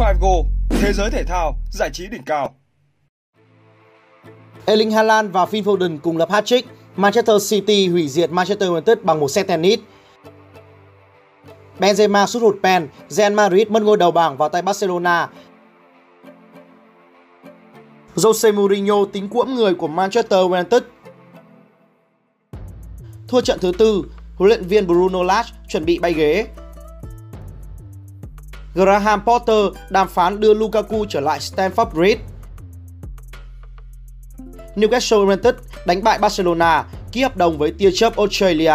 5 Go, thế giới thể thao, giải trí đỉnh cao. Erling Haaland và Phil Foden cùng lập hat-trick. Manchester City hủy diệt Manchester United bằng một set tennis. Benzema sút hụt pen, Real Madrid mất ngôi đầu bảng vào tay Barcelona. Jose Mourinho tính cuỗm người của Manchester United. Thua trận thứ tư, huấn luyện viên Bruno Lage chuẩn bị bay ghế. Graham Potter đàm phán đưa Lukaku trở lại Stamford Bridge. Newcastle United đánh bại Barcelona, ký hợp đồng với tia chớp Australia.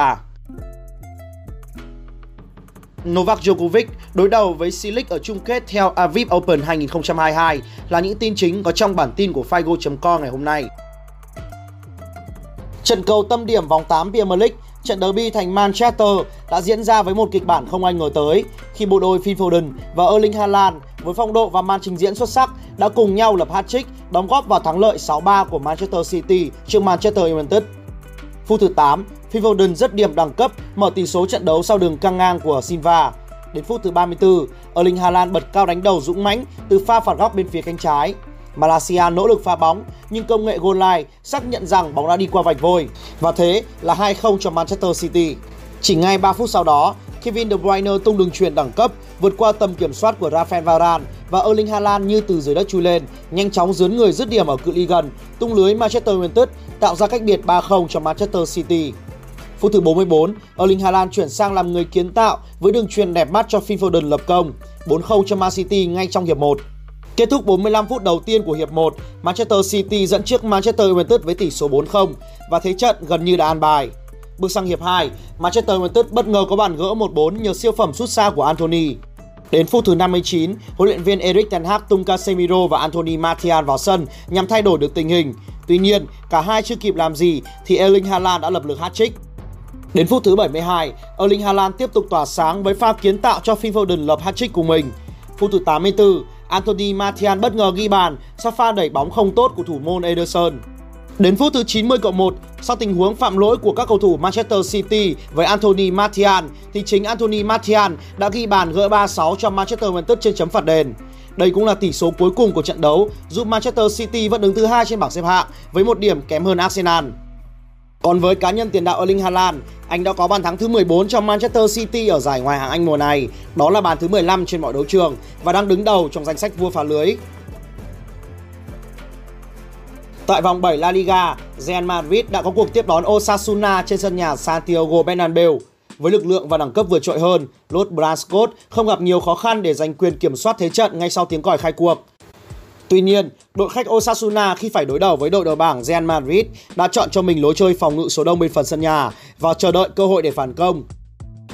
Novak Djokovic đối đầu với Silic ở chung kết theo Aviv Open 2022 là những tin chính có trong bản tin của Figo.com ngày hôm nay. Trận cầu tâm điểm vòng 8 Premier League, trận derby thành Manchester đã diễn ra với một kịch bản không ai ngờ tới khi bộ đôi Phil Foden và Erling Haaland với phong độ và màn trình diễn xuất sắc đã cùng nhau lập hat-trick đóng góp vào thắng lợi 6-3 của Manchester City trước Manchester United. Phút thứ 8, Phil Foden rất điểm đẳng cấp mở tỷ số trận đấu sau đường căng ngang của Silva. Đến phút thứ 34, Erling Haaland bật cao đánh đầu dũng mãnh từ pha phạt góc bên phía cánh trái. Malaysia nỗ lực phá bóng nhưng công nghệ goal line xác nhận rằng bóng đã đi qua vạch vôi và thế là 2-0 cho Manchester City. Chỉ ngay 3 phút sau đó, Kevin De Bruyne tung đường truyền đẳng cấp vượt qua tầm kiểm soát của Rafael Varane và Erling Haaland như từ dưới đất chui lên, nhanh chóng dướn người dứt điểm ở cự ly gần, tung lưới Manchester United tạo ra cách biệt 3-0 cho Manchester City. Phút thứ 44, Erling Haaland chuyển sang làm người kiến tạo với đường truyền đẹp mắt cho Phil Foden lập công, 4-0 cho Man City ngay trong hiệp 1. Kết thúc 45 phút đầu tiên của hiệp 1, Manchester City dẫn trước Manchester United với tỷ số 4-0 và thế trận gần như đã an bài. Bước sang hiệp 2, Manchester United bất ngờ có bàn gỡ 1-4 nhờ siêu phẩm sút xa của Anthony. Đến phút thứ 59, huấn luyện viên Erik Ten Hag tung Casemiro và Anthony Martial vào sân nhằm thay đổi được tình hình. Tuy nhiên, cả hai chưa kịp làm gì thì Erling Haaland đã lập lực hat-trick. Đến phút thứ 72, Erling Haaland tiếp tục tỏa sáng với pha kiến tạo cho Phil Foden lập hat-trick của mình. Phút thứ 84, Anthony Martial bất ngờ ghi bàn sau pha đẩy bóng không tốt của thủ môn Ederson. Đến phút thứ 90 cộng 1, sau tình huống phạm lỗi của các cầu thủ Manchester City với Anthony Martial, thì chính Anthony Martial đã ghi bàn gỡ 3-6 cho Manchester United trên chấm phạt đền. Đây cũng là tỷ số cuối cùng của trận đấu, giúp Manchester City vẫn đứng thứ hai trên bảng xếp hạng với một điểm kém hơn Arsenal. Còn với cá nhân tiền đạo Erling Haaland, anh đã có bàn thắng thứ 14 cho Manchester City ở giải Ngoại hạng Anh mùa này. Đó là bàn thứ 15 trên mọi đấu trường và đang đứng đầu trong danh sách vua phá lưới. Tại vòng 7 La Liga, Real Madrid đã có cuộc tiếp đón Osasuna trên sân nhà Santiago Bernabeu. Với lực lượng và đẳng cấp vượt trội hơn, Los Blancos không gặp nhiều khó khăn để giành quyền kiểm soát thế trận ngay sau tiếng còi khai cuộc. Tuy nhiên, đội khách Osasuna khi phải đối đầu với đội đầu bảng Real Madrid đã chọn cho mình lối chơi phòng ngự số đông bên phần sân nhà và chờ đợi cơ hội để phản công.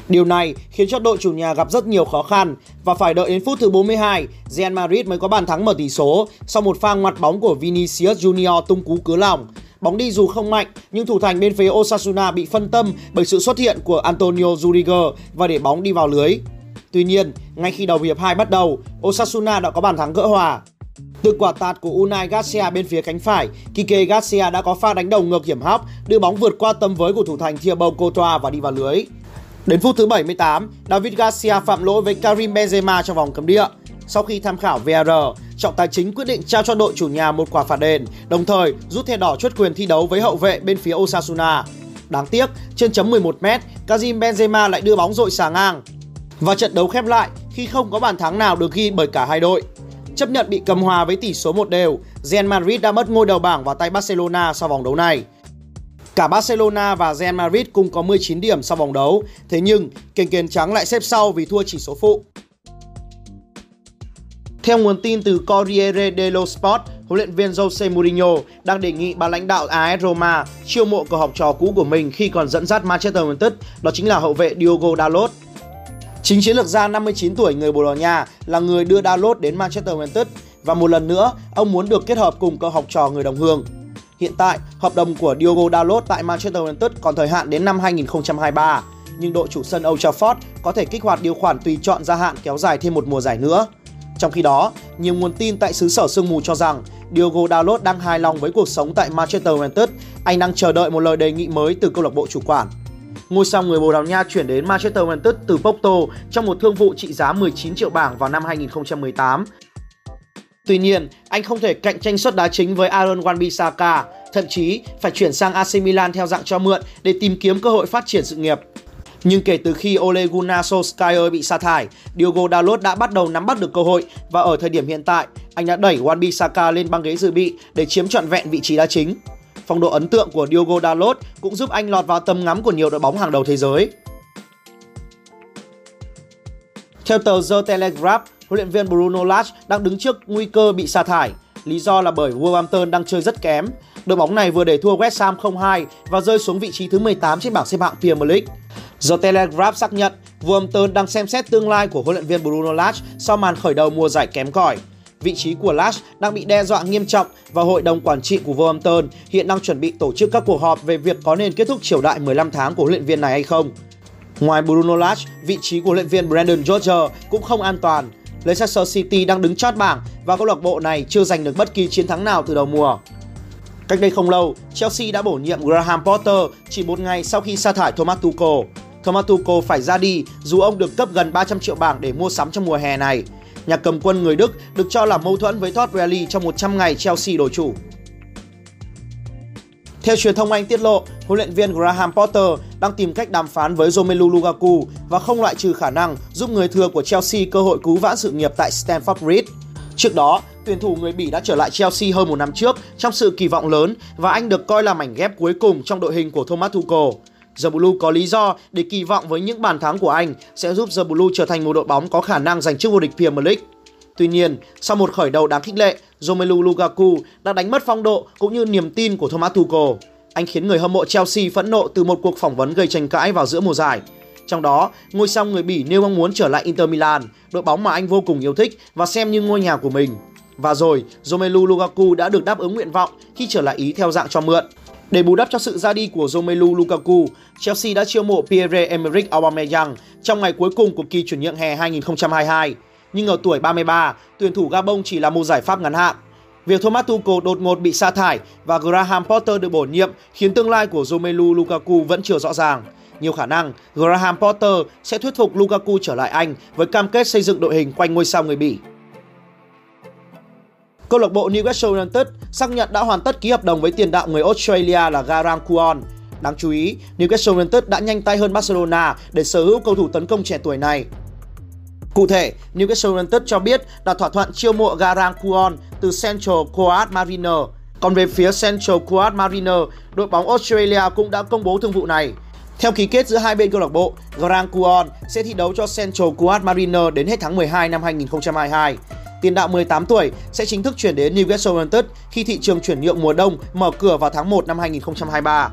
Điều này khiến cho đội chủ nhà gặp rất nhiều khó khăn và phải đợi đến phút thứ 42, Real Madrid mới có bàn thắng mở tỷ số sau một pha ngoặt bóng của Vinicius Junior tung cú cứa lòng. Bóng đi dù không mạnh nhưng thủ thành bên phía Osasuna bị phân tâm bởi sự xuất hiện của Antonio Rudiger và để bóng đi vào lưới. Tuy nhiên, ngay khi đầu hiệp 2 bắt đầu, Osasuna đã có bàn thắng gỡ hòa. Từ quả tạt của Unai Garcia bên phía cánh phải, Kike Garcia đã có pha đánh đầu ngược hiểm hóc, đưa bóng vượt qua tầm với của thủ thành Thibaut Courtois và đi vào lưới. Đến phút thứ 78, David Garcia phạm lỗi với Karim Benzema trong vòng cấm địa. Sau khi tham khảo VAR, trọng tài chính quyết định trao cho đội chủ nhà một quả phạt đền, đồng thời rút thẻ đỏ chốt quyền thi đấu với hậu vệ bên phía Osasuna. Đáng tiếc, trên chấm 11m, Karim Benzema lại đưa bóng dội xà ngang. Và trận đấu khép lại khi không có bàn thắng nào được ghi bởi cả hai đội. Chấp nhận bị cầm hòa với tỷ số 1 đều, Real Madrid đã mất ngôi đầu bảng vào tay Barcelona sau vòng đấu này. Cả Barcelona và Real Madrid cùng có 19 điểm sau vòng đấu, thế nhưng kênh kền trắng lại xếp sau vì thua chỉ số phụ. Theo nguồn tin từ Corriere dello Sport, huấn luyện viên Jose Mourinho đang đề nghị ban lãnh đạo AS Roma chiêu mộ cầu học trò cũ của mình khi còn dẫn dắt Manchester United, đó chính là hậu vệ Diogo Dalot. Chính chiến lược gia 59 tuổi người Bồ Đào Nha là người đưa Dalot đến Manchester United và một lần nữa ông muốn được kết hợp cùng cậu học trò người đồng hương. Hiện tại, hợp đồng của Diogo Dalot tại Manchester United còn thời hạn đến năm 2023, nhưng đội chủ sân Old Trafford có thể kích hoạt điều khoản tùy chọn gia hạn kéo dài thêm một mùa giải nữa. Trong khi đó, nhiều nguồn tin tại xứ sở sương mù cho rằng Diogo Dalot đang hài lòng với cuộc sống tại Manchester United, anh đang chờ đợi một lời đề nghị mới từ câu lạc bộ chủ quản ngôi sao người Bồ Đào Nha chuyển đến Manchester United từ Porto trong một thương vụ trị giá 19 triệu bảng vào năm 2018. Tuy nhiên, anh không thể cạnh tranh suất đá chính với Aaron Wan-Bissaka, thậm chí phải chuyển sang AC Milan theo dạng cho mượn để tìm kiếm cơ hội phát triển sự nghiệp. Nhưng kể từ khi Ole Gunnar Solskjaer bị sa thải, Diogo Dalot đã bắt đầu nắm bắt được cơ hội và ở thời điểm hiện tại, anh đã đẩy Wan-Bissaka lên băng ghế dự bị để chiếm trọn vẹn vị trí đá chính. Phong độ ấn tượng của Diogo Dalot cũng giúp anh lọt vào tầm ngắm của nhiều đội bóng hàng đầu thế giới. Theo tờ The Telegraph, huấn luyện viên Bruno Lage đang đứng trước nguy cơ bị sa thải. Lý do là bởi Wolverhampton đang chơi rất kém. Đội bóng này vừa để thua West Ham 0-2 và rơi xuống vị trí thứ 18 trên bảng xếp hạng Premier League. The Telegraph xác nhận Wolverhampton đang xem xét tương lai của huấn luyện viên Bruno Lage sau màn khởi đầu mùa giải kém cỏi. Vị trí của Lash đang bị đe dọa nghiêm trọng và hội đồng quản trị của Wolverhampton hiện đang chuẩn bị tổ chức các cuộc họp về việc có nên kết thúc triều đại 15 tháng của huấn luyện viên này hay không. Ngoài Bruno Lash, vị trí của huấn luyện viên Brandon Rodgers cũng không an toàn. Leicester City đang đứng chót bảng và câu lạc bộ này chưa giành được bất kỳ chiến thắng nào từ đầu mùa. Cách đây không lâu, Chelsea đã bổ nhiệm Graham Potter chỉ một ngày sau khi sa thải Thomas Tuchel. Thomas Tuchel phải ra đi dù ông được cấp gần 300 triệu bảng để mua sắm trong mùa hè này. Nhà cầm quân người Đức được cho là mâu thuẫn với Todd Rally trong 100 ngày Chelsea đổi chủ. Theo truyền thông Anh tiết lộ, huấn luyện viên Graham Potter đang tìm cách đàm phán với Romelu Lukaku và không loại trừ khả năng giúp người thừa của Chelsea cơ hội cứu vãn sự nghiệp tại Stamford Bridge. Trước đó, tuyển thủ người Bỉ đã trở lại Chelsea hơn một năm trước trong sự kỳ vọng lớn và anh được coi là mảnh ghép cuối cùng trong đội hình của Thomas Tuchel. The Blue có lý do để kỳ vọng với những bàn thắng của anh sẽ giúp The Blue trở thành một đội bóng có khả năng giành chức vô địch Premier League. Tuy nhiên, sau một khởi đầu đáng khích lệ, Romelu Lukaku đã đánh mất phong độ cũng như niềm tin của Thomas Tuchel. Anh khiến người hâm mộ Chelsea phẫn nộ từ một cuộc phỏng vấn gây tranh cãi vào giữa mùa giải. Trong đó, ngôi sao người Bỉ nêu mong muốn trở lại Inter Milan, đội bóng mà anh vô cùng yêu thích và xem như ngôi nhà của mình. Và rồi, Romelu Lukaku đã được đáp ứng nguyện vọng khi trở lại Ý theo dạng cho mượn. Để bù đắp cho sự ra đi của Romelu Lukaku, Chelsea đã chiêu mộ Pierre-Emerick Aubameyang trong ngày cuối cùng của kỳ chuyển nhượng hè 2022. Nhưng ở tuổi 33, tuyển thủ Gabon chỉ là một giải pháp ngắn hạn. Việc Thomas Tuchel đột ngột bị sa thải và Graham Potter được bổ nhiệm khiến tương lai của Romelu Lukaku vẫn chưa rõ ràng. Nhiều khả năng Graham Potter sẽ thuyết phục Lukaku trở lại Anh với cam kết xây dựng đội hình quanh ngôi sao người Bỉ. Câu lạc bộ Newcastle United xác nhận đã hoàn tất ký hợp đồng với tiền đạo người Australia là Garang Kuon. Đáng chú ý, Newcastle United đã nhanh tay hơn Barcelona để sở hữu cầu thủ tấn công trẻ tuổi này. Cụ thể, Newcastle United cho biết đã thỏa thuận chiêu mộ Garang Kuon từ Central Coast Mariner. Còn về phía Central Coast Mariner, đội bóng Australia cũng đã công bố thương vụ này. Theo ký kết giữa hai bên câu lạc bộ, Garang Kuon sẽ thi đấu cho Central Coast Mariner đến hết tháng 12 năm 2022 tiền đạo 18 tuổi sẽ chính thức chuyển đến Newcastle United khi thị trường chuyển nhượng mùa đông mở cửa vào tháng 1 năm 2023.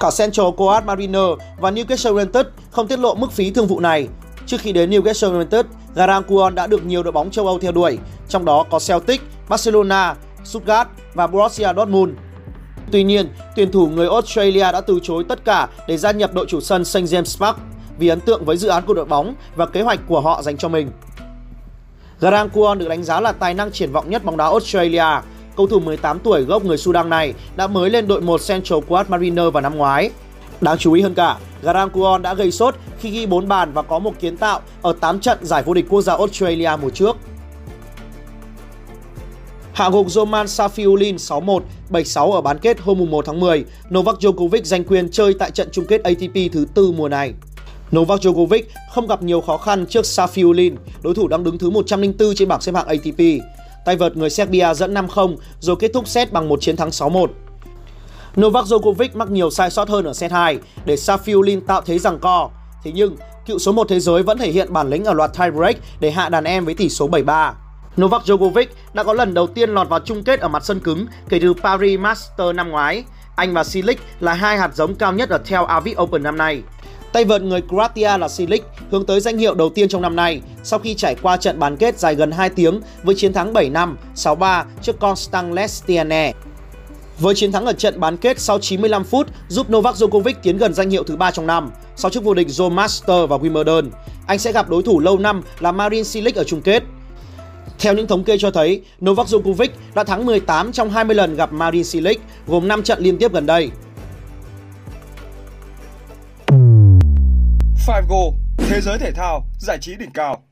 Cả Central Coast Mariner và Newcastle United không tiết lộ mức phí thương vụ này. Trước khi đến Newcastle United, Garanguon đã được nhiều đội bóng châu Âu theo đuổi, trong đó có Celtic, Barcelona, Stuttgart và Borussia Dortmund. Tuy nhiên, tuyển thủ người Australia đã từ chối tất cả để gia nhập đội chủ sân St James Park vì ấn tượng với dự án của đội bóng và kế hoạch của họ dành cho mình. Garang Kwon được đánh giá là tài năng triển vọng nhất bóng đá Australia. Cầu thủ 18 tuổi gốc người Sudan này đã mới lên đội 1 Central Coast Mariner vào năm ngoái. Đáng chú ý hơn cả, Garang Kwon đã gây sốt khi ghi 4 bàn và có một kiến tạo ở 8 trận giải vô địch quốc gia Australia mùa trước. Hạ gục Roman Safiulin 6-1, 7-6 ở bán kết hôm 1 tháng 10, Novak Djokovic giành quyền chơi tại trận chung kết ATP thứ tư mùa này. Novak Djokovic không gặp nhiều khó khăn trước Safiulin, đối thủ đang đứng thứ 104 trên bảng xếp hạng ATP. Tay vợt người Serbia dẫn 5-0 rồi kết thúc set bằng một chiến thắng 6-1. Novak Djokovic mắc nhiều sai sót hơn ở set 2 để Safiulin tạo thế rằng co. Thế nhưng, cựu số 1 thế giới vẫn thể hiện bản lĩnh ở loạt tiebreak để hạ đàn em với tỷ số 7-3. Novak Djokovic đã có lần đầu tiên lọt vào chung kết ở mặt sân cứng kể từ Paris Master năm ngoái. Anh và Silic là hai hạt giống cao nhất ở Tel Aviv Open năm nay. Tay vợt người Croatia là Silic hướng tới danh hiệu đầu tiên trong năm nay sau khi trải qua trận bán kết dài gần 2 tiếng với chiến thắng 7 năm 6-3 trước Constant Lestiane. Với chiến thắng ở trận bán kết sau 95 phút giúp Novak Djokovic tiến gần danh hiệu thứ ba trong năm sau chức vô địch Joe Master và Wimbledon. Anh sẽ gặp đối thủ lâu năm là Marin Cilic ở chung kết. Theo những thống kê cho thấy, Novak Djokovic đã thắng 18 trong 20 lần gặp Marin Cilic, gồm 5 trận liên tiếp gần đây. 5Go, thế giới thể thao, giải trí đỉnh cao.